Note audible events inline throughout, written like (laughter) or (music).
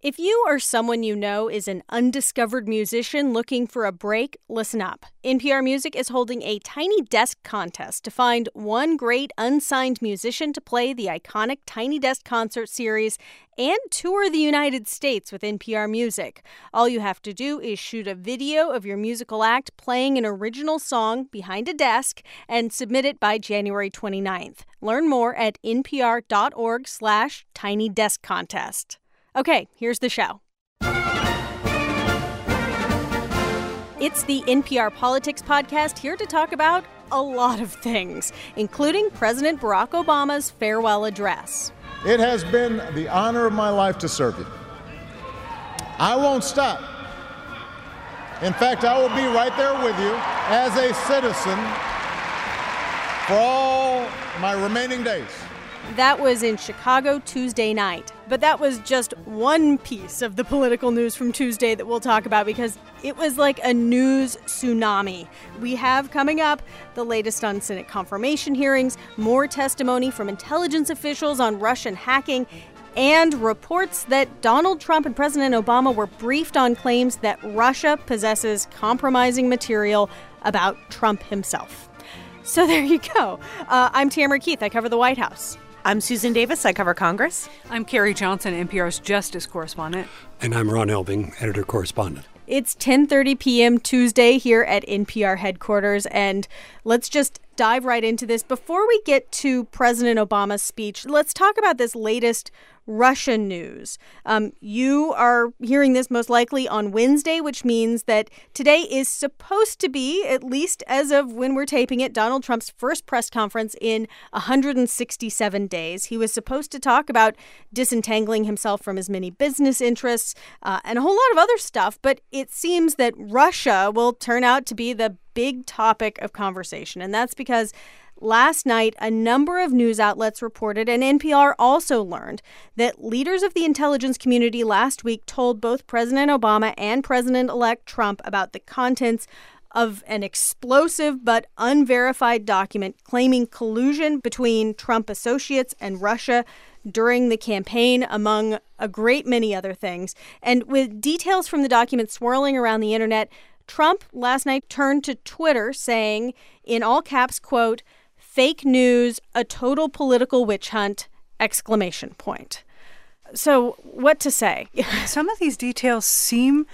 If you or someone you know is an undiscovered musician looking for a break, listen up. NPR Music is holding a tiny desk contest to find one great unsigned musician to play the iconic Tiny Desk concert series and tour the United States with NPR Music. All you have to do is shoot a video of your musical act playing an original song behind a desk and submit it by January 29th. Learn more at npr.org slash tiny desk contest. Okay, here's the show. It's the NPR Politics Podcast here to talk about a lot of things, including President Barack Obama's farewell address. It has been the honor of my life to serve you. I won't stop. In fact, I will be right there with you as a citizen for all my remaining days. That was in Chicago Tuesday night. But that was just one piece of the political news from Tuesday that we'll talk about because it was like a news tsunami. We have coming up the latest on Senate confirmation hearings, more testimony from intelligence officials on Russian hacking, and reports that Donald Trump and President Obama were briefed on claims that Russia possesses compromising material about Trump himself. So there you go. Uh, I'm Tamara Keith. I cover the White House. I'm Susan Davis. I cover Congress. I'm Carrie Johnson, NPR's justice correspondent. And I'm Ron Elving, editor correspondent. It's 10:30 p.m. Tuesday here at NPR headquarters and let's just dive right into this. Before we get to President Obama's speech, let's talk about this latest Russian news. Um, you are hearing this most likely on Wednesday, which means that today is supposed to be, at least as of when we're taping it, Donald Trump's first press conference in 167 days. He was supposed to talk about disentangling himself from his many business interests uh, and a whole lot of other stuff, but it seems that Russia will turn out to be the big topic of conversation. And that's because Last night, a number of news outlets reported, and NPR also learned, that leaders of the intelligence community last week told both President Obama and President elect Trump about the contents of an explosive but unverified document claiming collusion between Trump associates and Russia during the campaign, among a great many other things. And with details from the document swirling around the internet, Trump last night turned to Twitter saying, in all caps, quote, fake news, a total political witch hunt, exclamation point. So, what to say? (laughs) Some of these details seem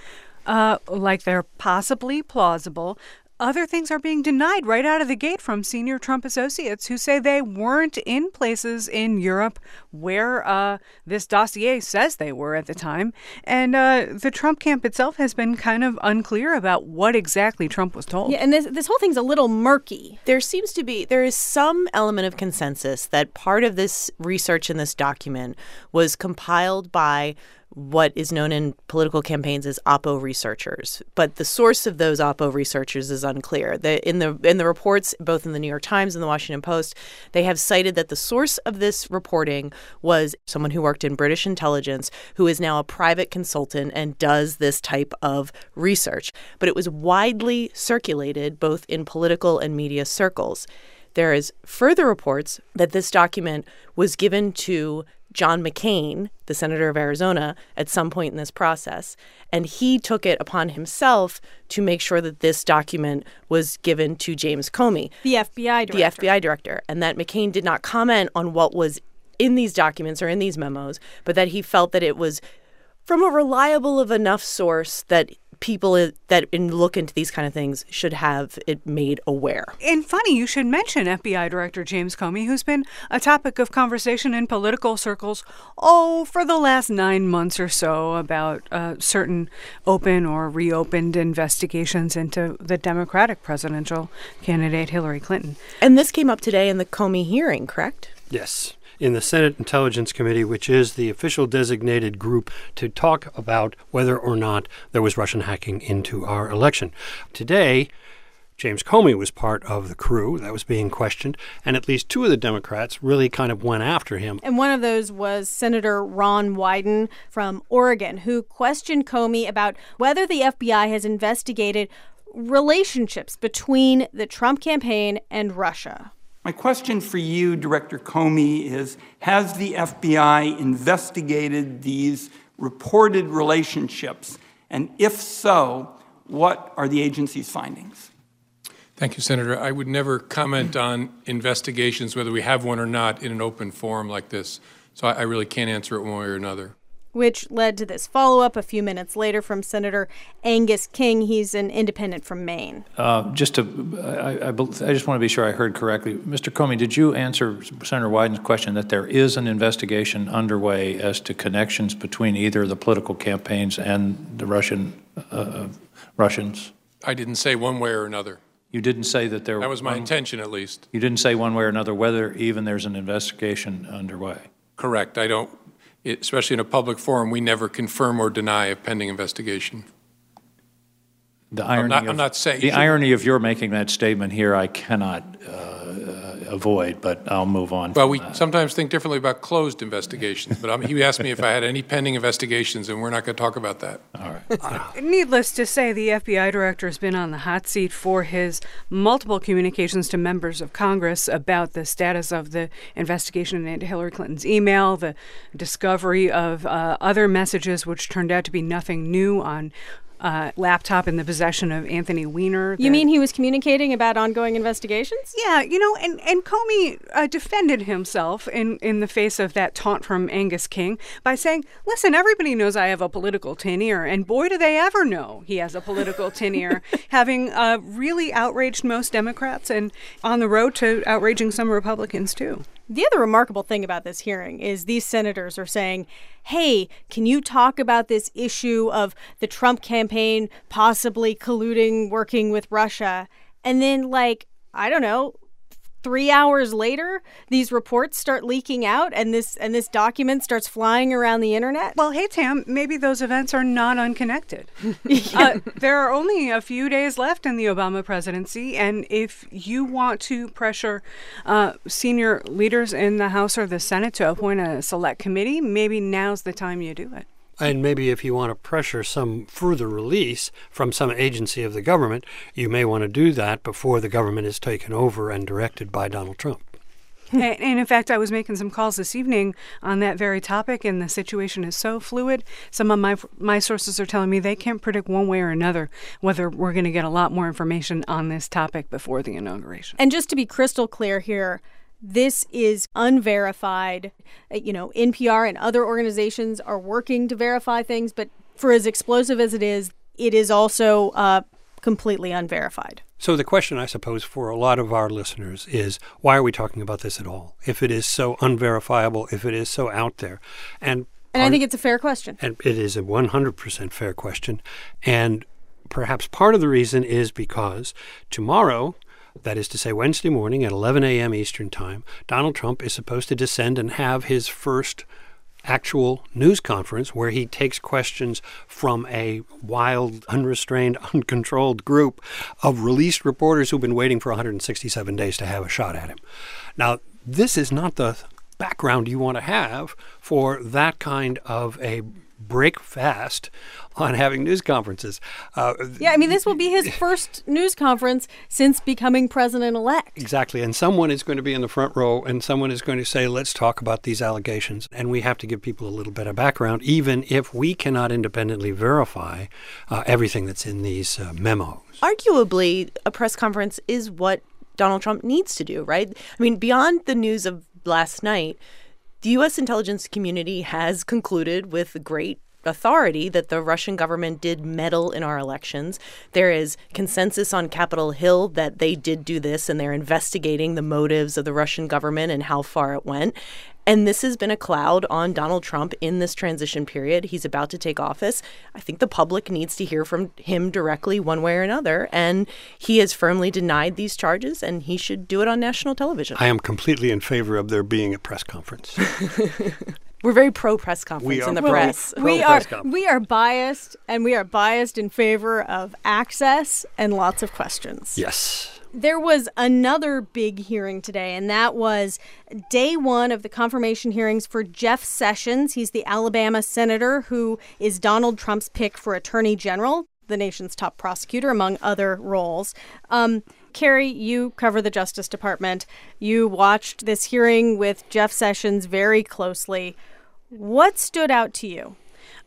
uh, like they're possibly plausible, other things are being denied right out of the gate from senior Trump associates who say they weren't in places in Europe where uh, this dossier says they were at the time. And uh, the Trump camp itself has been kind of unclear about what exactly Trump was told. Yeah, and this, this whole thing's a little murky. There seems to be, there is some element of consensus that part of this research in this document was compiled by what is known in political campaigns as Oppo researchers, but the source of those Oppo researchers is unclear. The, in the in the reports, both in the New York Times and the Washington Post, they have cited that the source of this reporting was someone who worked in British intelligence, who is now a private consultant and does this type of research. But it was widely circulated both in political and media circles. There is further reports that this document was given to John McCain, the senator of Arizona, at some point in this process. And he took it upon himself to make sure that this document was given to James Comey, the FBI director. The FBI director. And that McCain did not comment on what was in these documents or in these memos, but that he felt that it was from a reliable of enough source that people that look into these kind of things should have it made aware. And funny, you should mention FBI Director James Comey, who's been a topic of conversation in political circles, oh, for the last nine months or so about uh, certain open or reopened investigations into the Democratic presidential candidate Hillary Clinton. And this came up today in the Comey hearing, correct? Yes in the Senate Intelligence Committee, which is the official designated group to talk about whether or not there was Russian hacking into our election. Today, James Comey was part of the crew that was being questioned, and at least two of the Democrats really kind of went after him. And one of those was Senator Ron Wyden from Oregon, who questioned Comey about whether the FBI has investigated relationships between the Trump campaign and Russia. My question for you, Director Comey, is Has the FBI investigated these reported relationships? And if so, what are the agency's findings? Thank you, Senator. I would never comment on investigations, whether we have one or not, in an open forum like this. So I, really can't answer it one way or another which led to this follow up a few minutes later from Senator Angus King. He's an independent from Maine. Uh, just to, I, I, I, just want to be sure I heard correctly. Mr. Comey, did you answer Senator Wyden's question that there is an investigation underway as to connections between either the political campaigns and the Russian uh, Russians? I didn't say one way or another. You didn't say that there. That was my one, intention, at least. You didn't say one way or another whether even there's an investigation underway. Correct. I don't especially in a public forum, we never confirm or deny a pending investigation. The irony I'm not, of, I'm not saying the irony of your making that statement here, I cannot uh, avoid, but I'll move on. Well, we that. sometimes think differently about closed investigations, but I'm, he asked me if I had any pending investigations, and we're not going to talk about that. All right. Needless to say, the FBI director has been on the hot seat for his multiple communications to members of Congress about the status of the investigation into Hillary Clinton's email, the discovery of uh, other messages which turned out to be nothing new on uh, laptop in the possession of Anthony Weiner. You mean he was communicating about ongoing investigations? Yeah, you know, and, and Comey uh, defended himself in, in the face of that taunt from Angus King by saying, listen, everybody knows I have a political tenure, and boy, do they ever know he has a political tenure, (laughs) having uh, really outraged most Democrats and on the road to outraging some Republicans, too. The other remarkable thing about this hearing is these senators are saying, hey, can you talk about this issue of the Trump campaign possibly colluding, working with Russia? And then, like, I don't know, three hours later these reports start leaking out and this and this document starts flying around the internet well hey tam maybe those events are not unconnected yeah. (laughs) uh, there are only a few days left in the obama presidency and if you want to pressure uh, senior leaders in the house or the senate to appoint a select committee maybe now's the time you do it and maybe if you want to pressure some further release from some agency of the government, you may want to do that before the government is taken over and directed by Donald Trump. and, and, in fact, I was making some calls this evening on that very topic, and the situation is so fluid. Some of my my sources are telling me they can't predict one way or another whether we're going to get a lot more information on this topic before the inauguration. And just to be crystal clear here, this is unverified. Uh, you know, NPR and other organizations are working to verify things, but for as explosive as it is, it is also uh, completely unverified. So, the question, I suppose, for a lot of our listeners is why are we talking about this at all? If it is so unverifiable, if it is so out there. And, and I think it's a fair question. And it is a 100% fair question. And perhaps part of the reason is because tomorrow that is to say, Wednesday morning at 11 a.m. Eastern Time, Donald Trump is supposed to descend and have his first actual news conference where he takes questions from a wild, unrestrained, (laughs) uncontrolled group of released reporters who've been waiting for 167 days to have a shot at him. Now, this is not the background you want to have for that kind of a break fast on having news conferences. Uh, yeah, I mean, this will be his first news conference since becoming president elect. Exactly. And someone is going to be in the front row and someone is going to say, let's talk about these allegations. And we have to give people a little bit of background, even if we cannot independently verify uh, everything that's in these uh, memos. Arguably, a press conference is what Donald Trump needs to do, right? I mean, beyond the news of last night, the U.S. intelligence community has concluded with great authority that the Russian government did meddle in our elections. There is consensus on Capitol Hill that they did do this and they're investigating the motives of the Russian government and how far it went. And this has been a cloud on Donald Trump in this transition period. He's about to take office. I think the public needs to hear from him directly, one way or another. And he has firmly denied these charges, and he should do it on national television. I am completely in favor of there being a press conference. (laughs) We're very pro press conference in the well, press. We, we are we are biased, and we are biased in favor of access and lots of questions. Yes. There was another big hearing today, and that was day one of the confirmation hearings for Jeff Sessions. He's the Alabama senator who is Donald Trump's pick for attorney general, the nation's top prosecutor, among other roles. Um, Carrie, you cover the Justice Department. You watched this hearing with Jeff Sessions very closely. What stood out to you?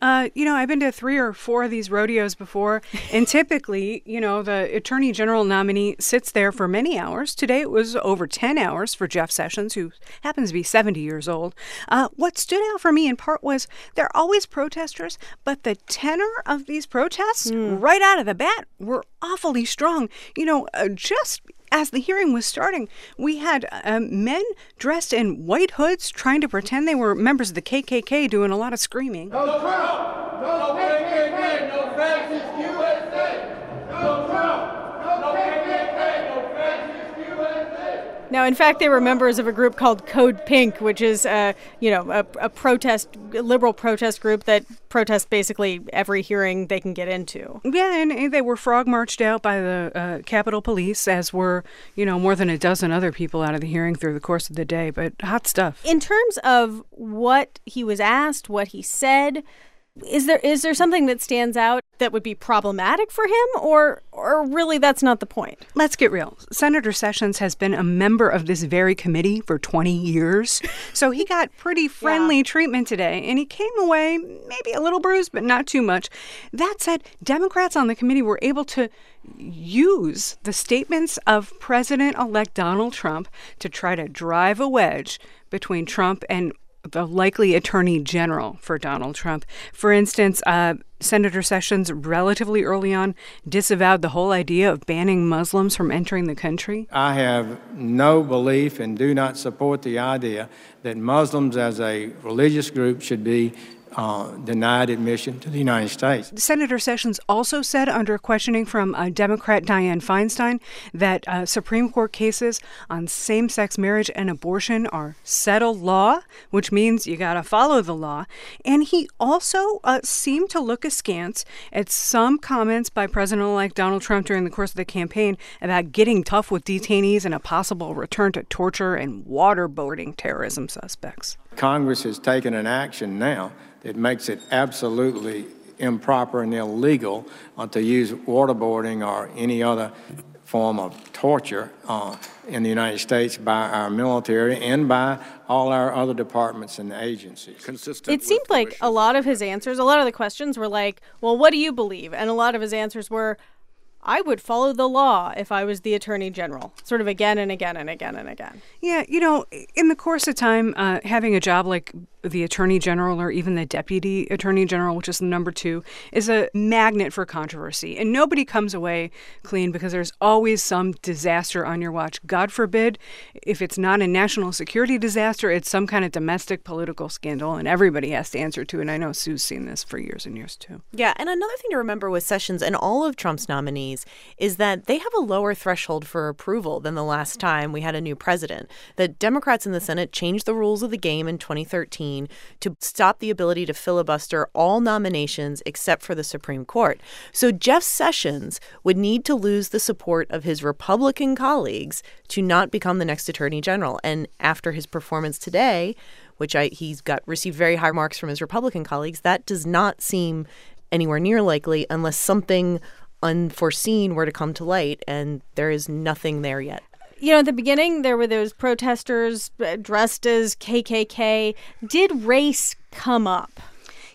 Uh, you know, I've been to three or four of these rodeos before, and (laughs) typically, you know, the attorney general nominee sits there for many hours. Today it was over 10 hours for Jeff Sessions, who happens to be 70 years old. Uh, what stood out for me in part was they're always protesters, but the tenor of these protests right out of the bat were awfully strong. You know, uh, just as the hearing was starting, we had um, men dressed in white hoods trying to pretend they were members of the KKK doing a lot of screaming. No Trump! No KKK! No USA! No Trump! No KKK! No fascist USA! Now, in fact, they were members of a group called Code Pink, which is, a you know, a, a protest, a liberal protest group that protests basically every hearing they can get into. Yeah, and, and they were frog marched out by the uh, Capitol Police, as were, you know, more than a dozen other people out of the hearing through the course of the day. But hot stuff. In terms of what he was asked, what he said, is there is there something that stands out that would be problematic for him or or really that's not the point? Let's get real. Senator Sessions has been a member of this very committee for 20 years. So he got pretty (laughs) friendly treatment today and he came away maybe a little bruised but not too much. That said, Democrats on the committee were able to use the statements of President-elect Donald Trump to try to drive a wedge between Trump and the likely attorney general for Donald Trump. For instance, uh, Senator Sessions relatively early on disavowed the whole idea of banning Muslims from entering the country. I have no belief and do not support the idea that Muslims as a religious group should be uh, denied admission to the United States. Senator Sessions also said, under questioning from uh, Democrat Dianne Feinstein, that uh, Supreme Court cases on same sex marriage and abortion are settled law, which means you got to follow the law. And he also uh, seemed to look askance at some comments by President elect Donald Trump during the course of the campaign about getting tough with detainees and a possible return to torture and waterboarding terrorism suspects. Congress has taken an action now that makes it absolutely improper and illegal uh, to use waterboarding or any other form of torture uh, in the United States by our military and by all our other departments and agencies. Consistent It seemed like a lot of his answers, a lot of the questions were like, well, what do you believe? And a lot of his answers were, I would follow the law if I was the attorney general, sort of again and again and again and again. Yeah, you know, in the course of time, uh, having a job like the attorney general or even the deputy attorney general, which is number two, is a magnet for controversy. And nobody comes away clean because there's always some disaster on your watch. God forbid, if it's not a national security disaster, it's some kind of domestic political scandal, and everybody has to answer to. And I know Sue's seen this for years and years too. Yeah, and another thing to remember with Sessions and all of Trump's nominees is that they have a lower threshold for approval than the last time we had a new president. The Democrats in the Senate changed the rules of the game in 2013 to stop the ability to filibuster all nominations except for the Supreme Court. So Jeff Sessions would need to lose the support of his Republican colleagues to not become the next attorney general. And after his performance today, which I, he's got received very high marks from his Republican colleagues, that does not seem anywhere near likely unless something unforeseen were to come to light, and there is nothing there yet. You know, at the beginning, there were those protesters uh, dressed as KKK. Did race come up?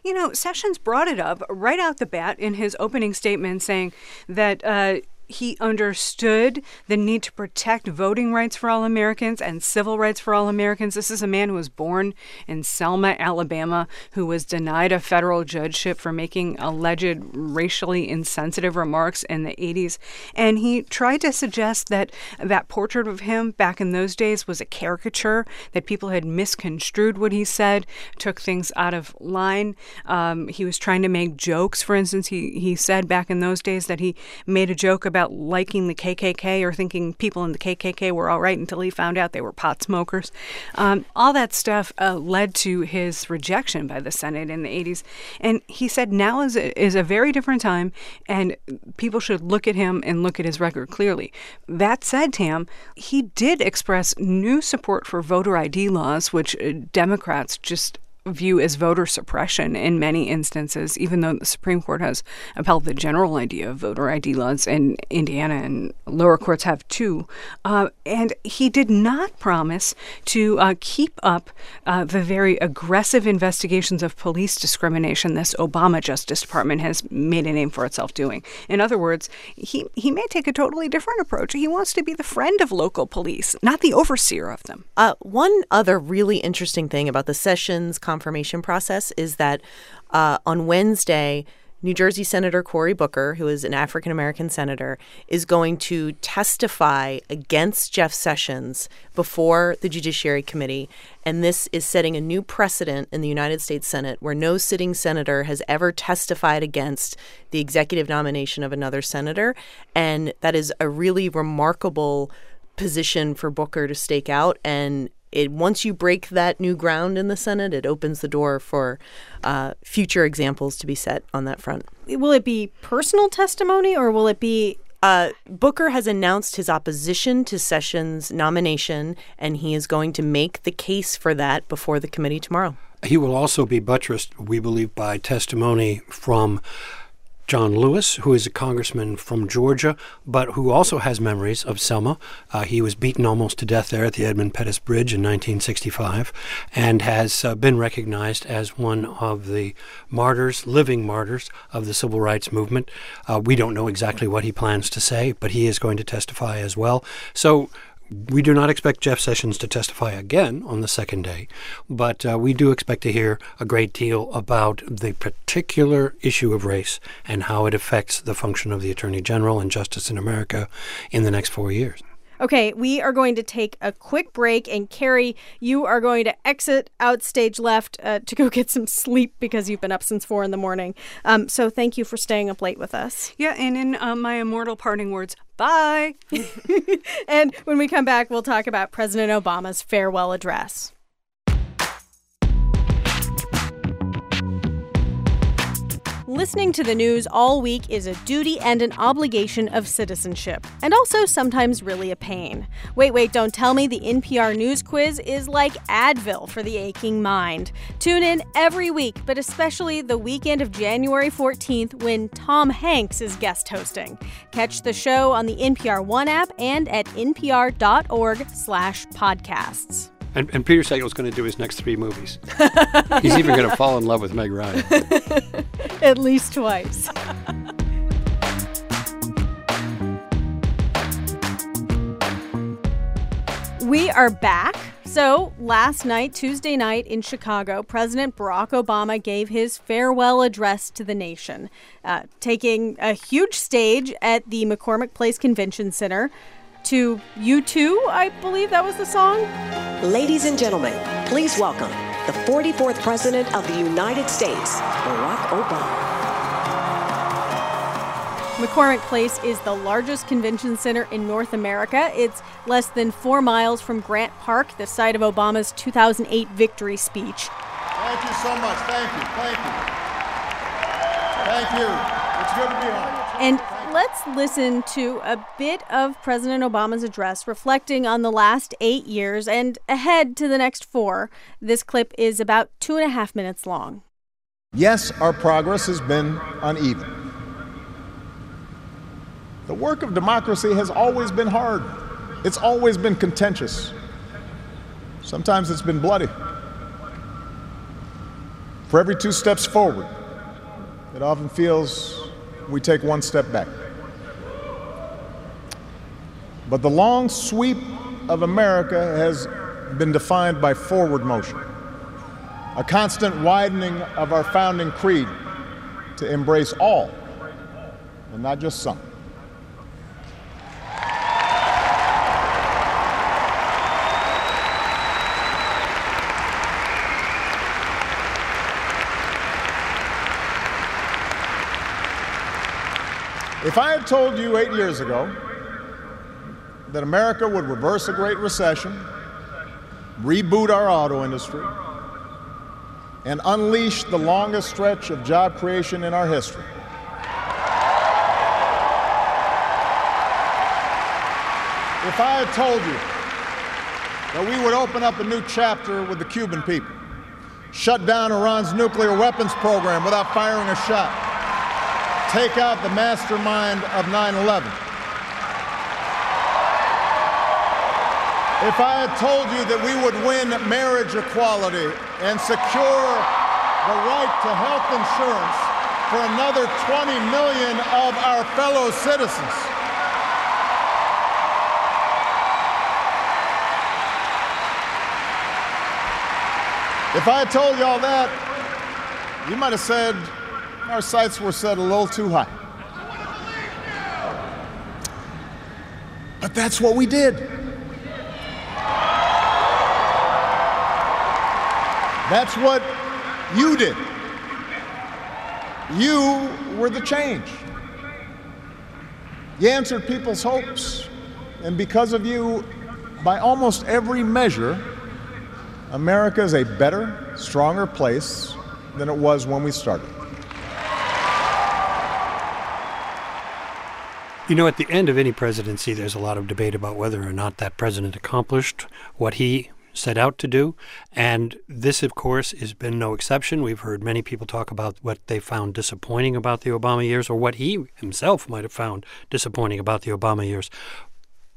You know, Sessions brought it up right out the bat in his opening statement, saying that. Uh, he understood the need to protect voting rights for all Americans and civil rights for all Americans. This is a man who was born in Selma, Alabama, who was denied a federal judgeship for making alleged racially insensitive remarks in the 80s. And he tried to suggest that that portrait of him back in those days was a caricature, that people had misconstrued what he said, took things out of line. Um, he was trying to make jokes. For instance, he, he said back in those days that he made a joke about liking the KKK or thinking people in the KKK were all right until he found out they were pot smokers. Um, all that stuff uh, led to his rejection by the Senate in the 80s. And he said now is a, is a very different time, and people should look at him and look at his record clearly. That said, Tam, he did express new support for voter ID laws, which uh, Democrats just view as voter suppression in many instances, even though the Supreme Court has upheld the general idea of voter ID laws, and Indiana and lower courts have too. Uh, and he did not promise to uh, keep up uh, the very aggressive investigations of police discrimination this Obama Justice Department has made a name for itself doing. In other words, he, he may take a totally different approach. He wants to be the friend of local police, not the overseer of them. Uh, one other really interesting thing about the Sessions confirmation process is that uh, on Wednesday, New Jersey Senator Cory Booker, who is an African American senator, is going to testify against Jeff Sessions before the Judiciary Committee. And this is setting a new precedent in the United States Senate where no sitting senator has ever testified against the executive nomination of another senator. And that is a really remarkable position for Booker to stake out. And it once you break that new ground in the Senate, it opens the door for uh, future examples to be set on that front. Will it be personal testimony or will it be uh, Booker has announced his opposition to Sessions' nomination, and he is going to make the case for that before the committee tomorrow. He will also be buttressed, we believe, by testimony from John Lewis, who is a congressman from Georgia, but who also has memories of Selma. Uh, he was beaten almost to death there at the Edmund Pettus Bridge in 1965 and has uh, been recognized as one of the martyrs, living martyrs of the civil rights movement. Uh, we don't know exactly what he plans to say, but he is going to testify as well. So we do not expect Jeff Sessions to testify again on the second day, but uh, we do expect to hear a great deal about the particular issue of race and how it affects the function of the Attorney General and justice in America in the next four years. Okay, we are going to take a quick break, and Carrie, you are going to exit out stage left uh, to go (laughs) get some sleep because you've been up since four in the morning. Um, so thank you for staying up late with us. Yeah, and in uh, my immortal parting words, bye. (laughs) and when we come back, we'll talk about President Obama's farewell address. Listening to the news all week is a duty and an obligation of citizenship, and also sometimes really a pain. Wait, wait, don't tell me the NPR News Quiz is like Advil for the aching mind. Tune in every week, but especially the weekend of January 14th when Tom Hanks is guest hosting. Catch the show on the NPR One app and at npr.org/podcasts. And, and Peter Sagal's going to do his next three movies. (laughs) He's even going to fall in love with Meg Ryan. (laughs) At least twice. (laughs) we are back. So, last night, Tuesday night in Chicago, President Barack Obama gave his farewell address to the nation, uh, taking a huge stage at the McCormick Place Convention Center to U2, I believe that was the song. Ladies and gentlemen, please welcome the 44th President of the United States, Barack Obama. McCormick Place is the largest convention center in North America. It's less than four miles from Grant Park, the site of Obama's 2008 victory speech. Thank you so much. Thank you. Thank you. Thank you. It's good to be home. And let's listen to a bit of President Obama's address reflecting on the last eight years and ahead to the next four. This clip is about two and a half minutes long. Yes, our progress has been uneven. The work of democracy has always been hard. It's always been contentious. Sometimes it's been bloody. For every two steps forward, it often feels we take one step back. But the long sweep of America has been defined by forward motion, a constant widening of our founding creed to embrace all and not just some. If I had told you eight years ago that America would reverse a Great Recession, reboot our auto industry, and unleash the longest stretch of job creation in our history, if I had told you that we would open up a new chapter with the Cuban people, shut down Iran's nuclear weapons program without firing a shot, take out the mastermind of 9 11. If I had told you that we would win marriage equality and secure the right to health insurance for another 20 million of our fellow citizens, If I had told you all that, you might have said our sights were set a little too high. But that's what we did. That's what you did. You were the change. You answered people's hopes. And because of you, by almost every measure, America is a better, stronger place than it was when we started. You know, at the end of any presidency, there's a lot of debate about whether or not that president accomplished what he set out to do. And this, of course, has been no exception. We've heard many people talk about what they found disappointing about the Obama years or what he himself might have found disappointing about the Obama years.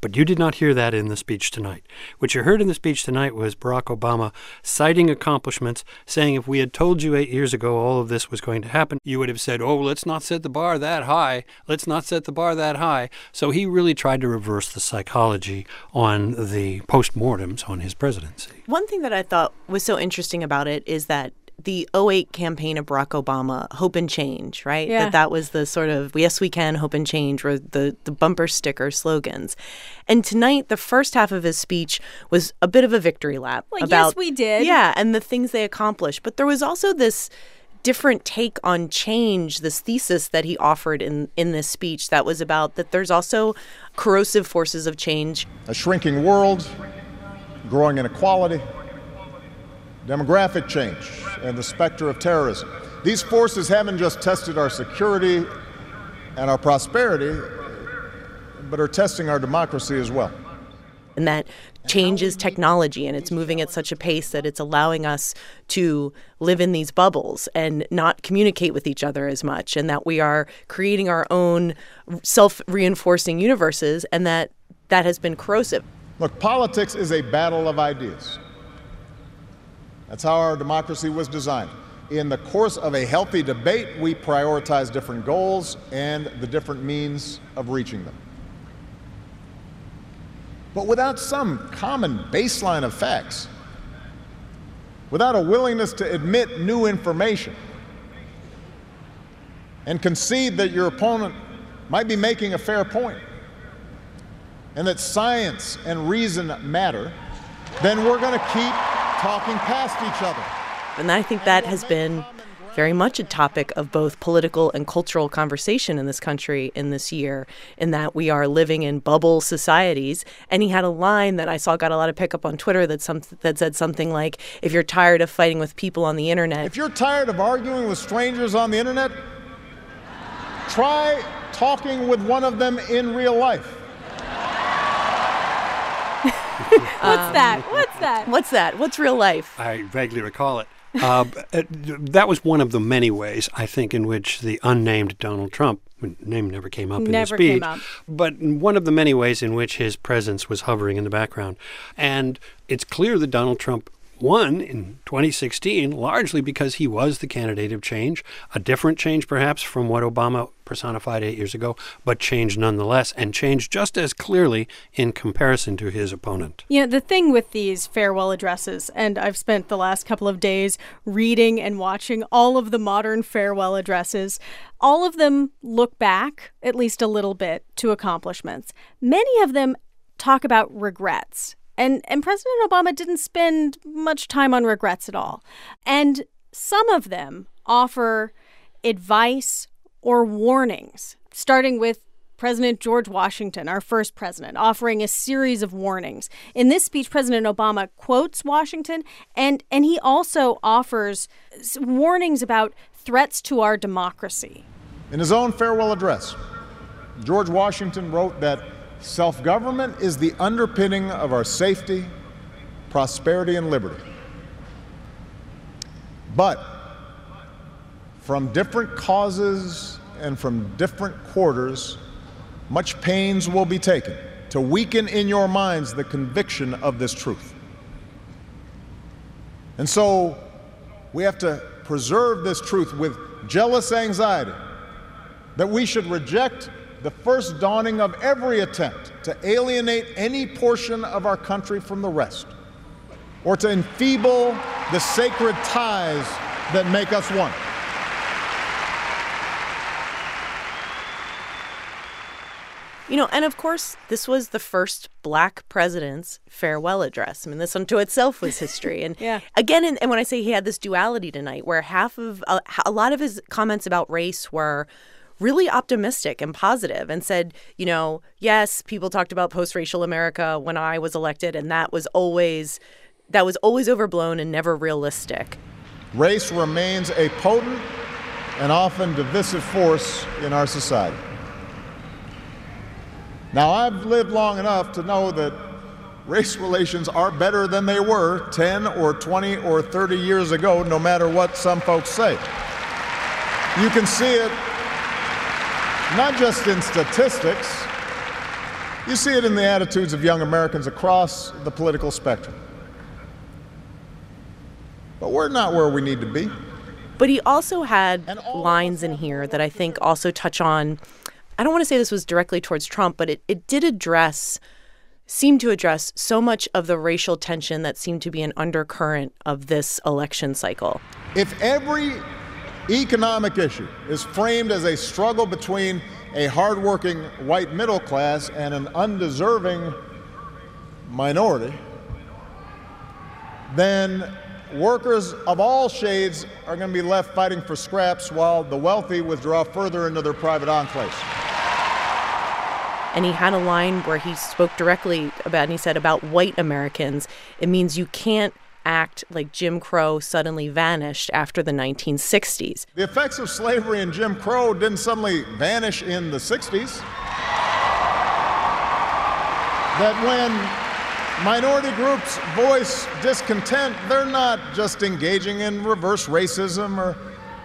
But you did not hear that in the speech tonight. What you heard in the speech tonight was Barack Obama citing accomplishments, saying if we had told you eight years ago all of this was going to happen, you would have said, oh, let's not set the bar that high. Let's not set the bar that high. So he really tried to reverse the psychology on the postmortems on his presidency. One thing that I thought was so interesting about it is that the 08 campaign of Barack Obama, Hope and Change, right? Yeah. That that was the sort of yes we can, hope and change were the the bumper sticker slogans. And tonight the first half of his speech was a bit of a victory lap Like, yes, we did. Yeah, and the things they accomplished. But there was also this different take on change this thesis that he offered in in this speech that was about that there's also corrosive forces of change A shrinking world, growing inequality, demographic change, and the specter of terrorism. These forces haven't just tested our security and our prosperity, but are testing our democracy as well. and that changes technology and it's moving at such a pace that it's allowing us to live in these bubbles and not communicate with each other as much and that we are creating our own self-reinforcing universes and that that has been corrosive Look, politics is a battle of ideas. That's how our democracy was designed. In the course of a healthy debate, we prioritize different goals and the different means of reaching them. But without some common baseline of facts, without a willingness to admit new information and concede that your opponent might be making a fair point and that science and reason matter, then we're going to keep talking past each other. and i think that has been very much a topic of both political and cultural conversation in this country in this year, in that we are living in bubble societies. And he had a line that I saw got a lot of pickup on Twitter that some that said something like, "If you're tired of fighting with people on the internet, If you're tired of arguing with strangers on the internet, try talking with one of them in real life. (laughs) What's that? What's that? what's that? What's real life?" I vaguely recall it. Uh, uh, that was one of the many ways, I think, in which the unnamed Donald Trump name never came up in the Never speech, came up. but one of the many ways in which his presence was hovering in the background. And it's clear that Donald Trump won in 2016 largely because he was the candidate of change, a different change perhaps from what Obama personified eight years ago, but change nonetheless, and change just as clearly in comparison to his opponent. You know, the thing with these farewell addresses, and I've spent the last couple of days reading and watching all of the modern farewell addresses, all of them look back, at least a little bit, to accomplishments. Many of them talk about regrets. And, and President Obama didn't spend much time on regrets at all. And some of them offer advice or warnings, starting with President George Washington, our first president, offering a series of warnings. In this speech, President Obama quotes Washington, and, and he also offers warnings about threats to our democracy. In his own farewell address, George Washington wrote that self government is the underpinning of our safety, prosperity, and liberty. But from different causes and from different quarters, much pains will be taken to weaken in your minds the conviction of this truth. And so we have to preserve this truth with jealous anxiety that we should reject the first dawning of every attempt to alienate any portion of our country from the rest or to enfeeble the sacred ties that make us one. You know, and of course, this was the first black president's farewell address. I mean, this unto itself was history. And (laughs) yeah. again, and, and when I say he had this duality tonight, where half of uh, a lot of his comments about race were really optimistic and positive and said, you know, yes, people talked about post-racial America when I was elected, and that was always that was always overblown and never realistic. Race remains a potent and often divisive force in our society. Now, I've lived long enough to know that race (laughs) relations are better than they were 10 or 20 or 30 years ago, no matter what some folks say. You can see it not just in statistics, you see it in the attitudes of young Americans across the political spectrum. But we're not where we need to be. But he also had lines in here that I think also touch on I don't want to say this was directly towards Trump, but it, it did address, seemed to address so much of the racial tension that seemed to be an undercurrent of this election cycle. If every economic issue. Is framed as a struggle between a hardworking white middle class and an undeserving minority, then workers of all shades are going to be left fighting for scraps while the wealthy withdraw further into their private enclaves. And he had a line where he spoke directly about and he said about white Americans it means you can't act like Jim Crow suddenly vanished after the 1960s. The effects of slavery and Jim Crow didn't suddenly vanish in the 60s. That when minority groups voice discontent, they're not just engaging in reverse racism or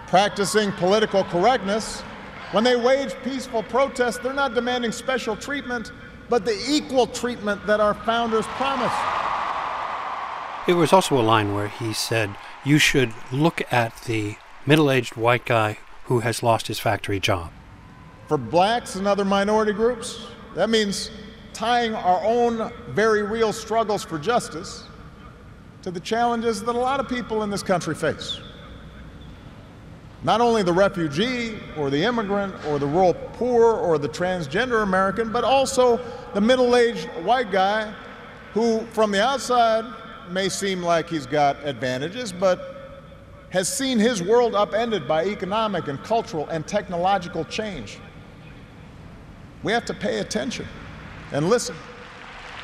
practicing political correctness. When they wage peaceful protests, they're not demanding special treatment, but the equal treatment that our founders promised. It was also a line where he said, You should look at the middle aged white guy who has lost his factory job. For blacks and other minority groups, that means tying our own very real struggles for justice to the challenges that a lot of people in this country face not only the refugee or the immigrant or the rural poor or the transgender American, but also the middle aged white guy who, from the outside, may seem like he's got advantages, but has seen his world upended by economic and cultural and technological change. We have to pay attention and listen.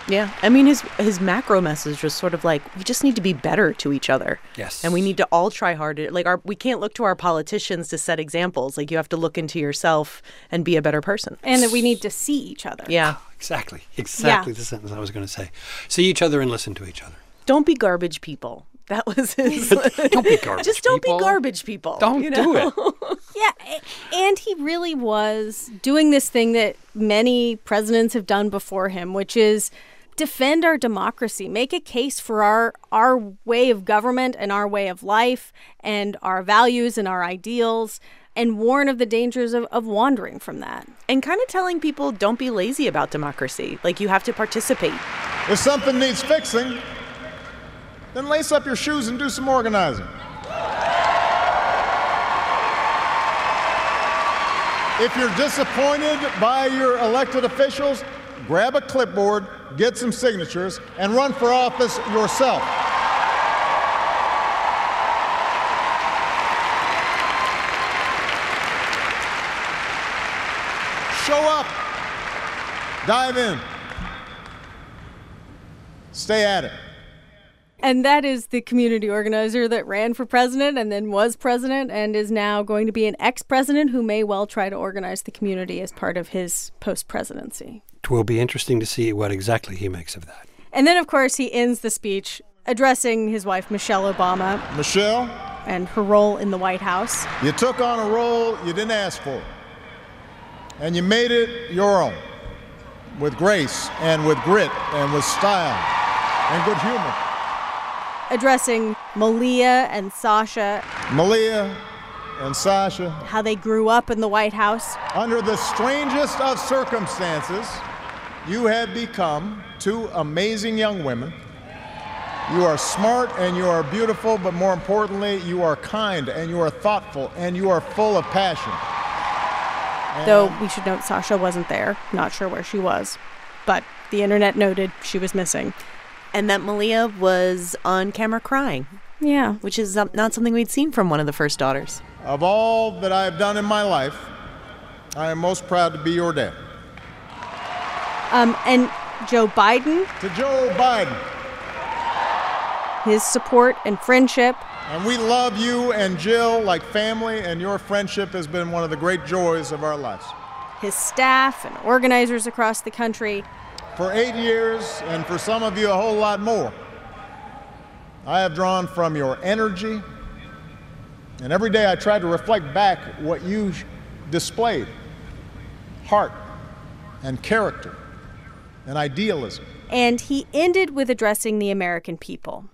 Yeah, I mean his his macro message was sort of like we just need to be better to each other. Yes, and we need to all try harder. Like our we can't look to our politicians to set examples. Like you have to look into yourself and be a better person. And that we need to see each other. Yeah, oh, exactly, exactly yeah. the sentence I was going to say. See each other and listen to each other. Don't be garbage people. That was his. (laughs) don't be garbage. (laughs) Just don't people. be garbage people. Don't you know? do it. (laughs) yeah, and he really was doing this thing that many presidents have done before him, which is defend our democracy, make a case for our our way of government and our way of life and our values and our ideals and warn of the dangers of, of wandering from that. And kind of telling people don't be lazy about democracy. Like you have to participate. If something needs fixing, then lace up your shoes and do some organizing. If you're disappointed by your elected officials, grab a clipboard, get some signatures, and run for office yourself. Show up, dive in, stay at it. And that is the community organizer that ran for president and then was president and is now going to be an ex president who may well try to organize the community as part of his post presidency. It will be interesting to see what exactly he makes of that. And then, of course, he ends the speech addressing his wife, Michelle Obama. Michelle, and her role in the White House. You took on a role you didn't ask for, and you made it your own with grace and with grit and with style and good humor. Addressing Malia and Sasha. Malia and Sasha. How they grew up in the White House. Under the strangest of circumstances, you have become two amazing young women. You are smart and you are beautiful, but more importantly, you are kind and you are thoughtful and you are full of passion. And Though we should note Sasha wasn't there, not sure where she was. But the internet noted she was missing. And that Malia was on camera crying. Yeah. Which is not something we'd seen from one of the first daughters. Of all that I have done in my life, I am most proud to be your dad. Um, and Joe Biden. To Joe Biden. His support and friendship. And we love you and Jill like family, and your friendship has been one of the great joys of our lives. His staff and organizers across the country. For eight years, and for some of you a whole lot more, I have drawn from your energy, and every day I try to reflect back what you displayed heart and character and idealism. And he ended with addressing the American people.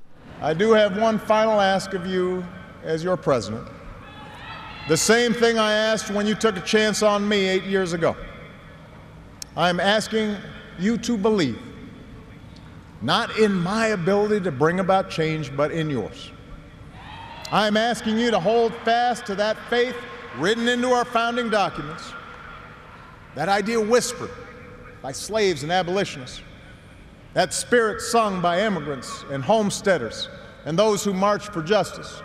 I do have one final ask of you as your president. The same thing I asked when you took a chance on me eight years ago. I am asking you to believe, not in my ability to bring about change, but in yours. I am asking you to hold fast to that faith written into our founding documents, that idea whispered by slaves and abolitionists, that spirit sung by immigrants and homesteaders and those who marched for justice,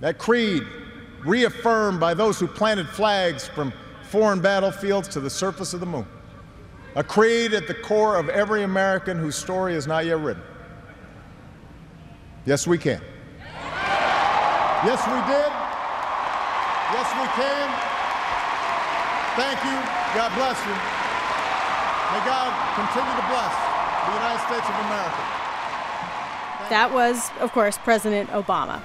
that creed reaffirmed by those who planted flags from foreign battlefields to the surface of the moon, a creed at the core of every American whose story is not yet written. Yes, we can. Yes, we did. Yes, we can. Thank you. God bless you. May God continue to bless the United States of America. Thank that was, of course, President Obama.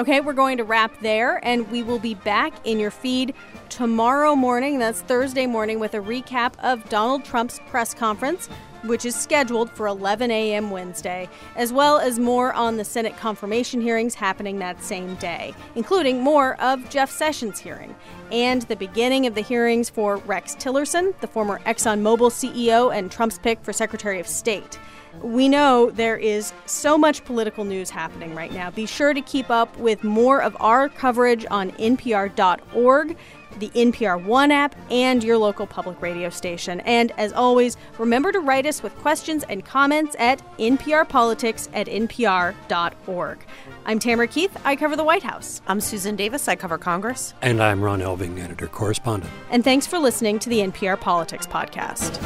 Okay, we're going to wrap there, and we will be back in your feed tomorrow morning. That's Thursday morning with a recap of Donald Trump's press conference which is scheduled for 11 a.m. Wednesday, as well as more on the Senate confirmation hearings happening that same day, including more of Jeff Sessions' hearing and the beginning of the hearings for Rex Tillerson, the former ExxonMobil CEO and Trump's pick for Secretary of State. We know there is so much political news happening right now. Be sure to keep up with more of our coverage on npr.org the NPR One app, and your local public radio station. And as always, remember to write us with questions and comments at nprpolitics at npr.org. I'm Tamara Keith. I cover the White House. I'm Susan Davis. I cover Congress. And I'm Ron Elving, editor correspondent. And thanks for listening to the NPR Politics Podcast.